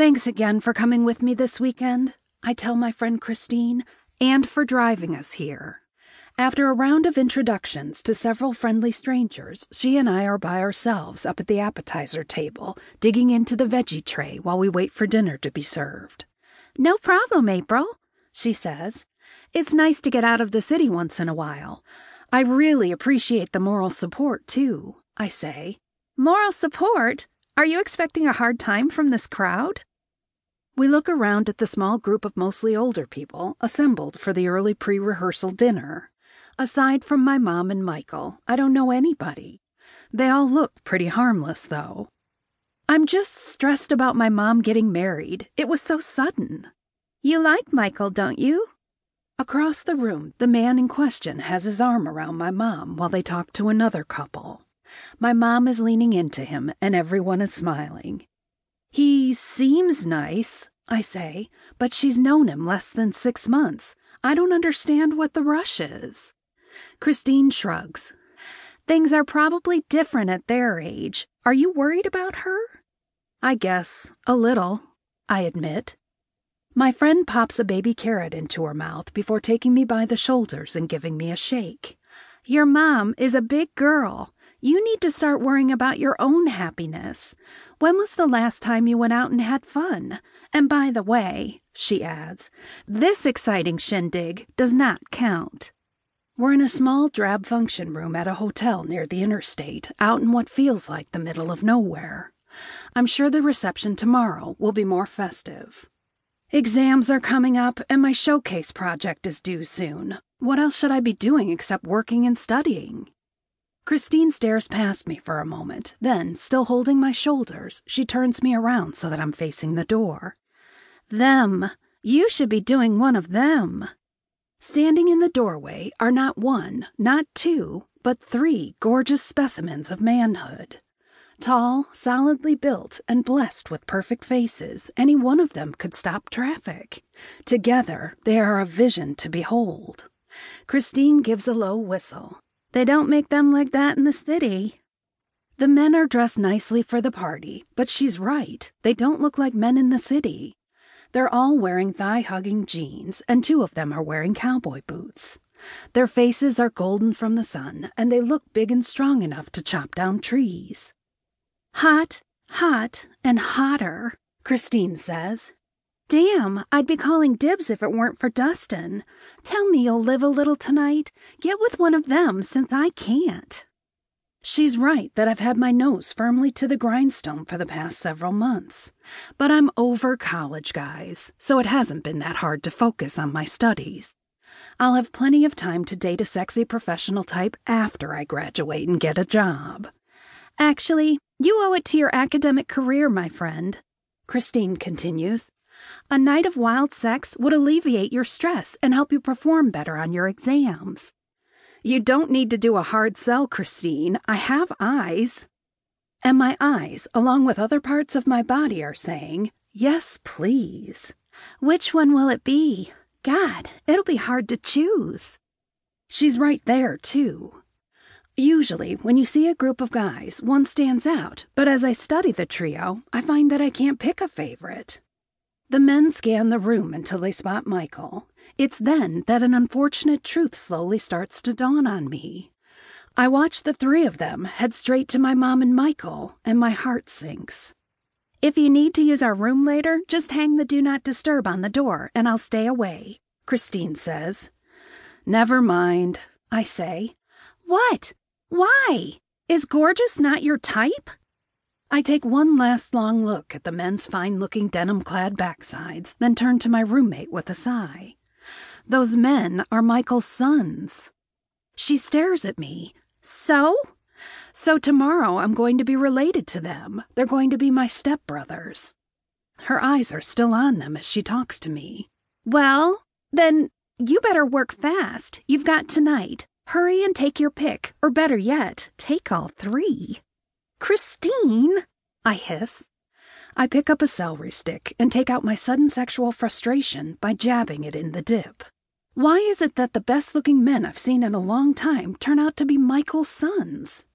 Thanks again for coming with me this weekend, I tell my friend Christine, and for driving us here. After a round of introductions to several friendly strangers, she and I are by ourselves up at the appetizer table, digging into the veggie tray while we wait for dinner to be served. No problem, April, she says. It's nice to get out of the city once in a while. I really appreciate the moral support, too, I say. Moral support? Are you expecting a hard time from this crowd? We look around at the small group of mostly older people assembled for the early pre rehearsal dinner. Aside from my mom and Michael, I don't know anybody. They all look pretty harmless, though. I'm just stressed about my mom getting married. It was so sudden. You like Michael, don't you? Across the room, the man in question has his arm around my mom while they talk to another couple. My mom is leaning into him, and everyone is smiling. He seems nice, I say, but she's known him less than six months. I don't understand what the rush is. Christine shrugs. Things are probably different at their age. Are you worried about her? I guess, a little, I admit. My friend pops a baby carrot into her mouth before taking me by the shoulders and giving me a shake. Your mom is a big girl. You need to start worrying about your own happiness. When was the last time you went out and had fun? And by the way, she adds, this exciting shindig does not count. We're in a small drab function room at a hotel near the interstate, out in what feels like the middle of nowhere. I'm sure the reception tomorrow will be more festive. Exams are coming up, and my showcase project is due soon. What else should I be doing except working and studying? Christine stares past me for a moment, then, still holding my shoulders, she turns me around so that I'm facing the door. Them. You should be doing one of them. Standing in the doorway are not one, not two, but three gorgeous specimens of manhood. Tall, solidly built, and blessed with perfect faces, any one of them could stop traffic. Together, they are a vision to behold. Christine gives a low whistle. They don't make them like that in the city. The men are dressed nicely for the party, but she's right. They don't look like men in the city. They're all wearing thigh hugging jeans, and two of them are wearing cowboy boots. Their faces are golden from the sun, and they look big and strong enough to chop down trees. Hot, hot, and hotter, Christine says. Damn, I'd be calling dibs if it weren't for Dustin. Tell me you'll live a little tonight. Get with one of them since I can't. She's right that I've had my nose firmly to the grindstone for the past several months. But I'm over college, guys, so it hasn't been that hard to focus on my studies. I'll have plenty of time to date a sexy professional type after I graduate and get a job. Actually, you owe it to your academic career, my friend. Christine continues. A night of wild sex would alleviate your stress and help you perform better on your exams. You don't need to do a hard sell, Christine. I have eyes. And my eyes, along with other parts of my body, are saying, Yes, please. Which one will it be? God, it'll be hard to choose. She's right there, too. Usually, when you see a group of guys, one stands out, but as I study the trio, I find that I can't pick a favorite. The men scan the room until they spot Michael, it's then that an unfortunate truth slowly starts to dawn on me. I watch the three of them head straight to my mom and Michael, and my heart sinks. If you need to use our room later, just hang the do not disturb on the door and I'll stay away, Christine says. Never mind, I say. What? Why? Is gorgeous not your type? I take one last long look at the men's fine looking denim clad backsides, then turn to my roommate with a sigh. Those men are Michael's sons. She stares at me. So? So tomorrow I'm going to be related to them. They're going to be my stepbrothers. Her eyes are still on them as she talks to me. Well, then you better work fast. You've got tonight. Hurry and take your pick, or better yet, take all three. Christine, I hiss. I pick up a celery stick and take out my sudden sexual frustration by jabbing it in the dip. Why is it that the best looking men I've seen in a long time turn out to be Michael's sons?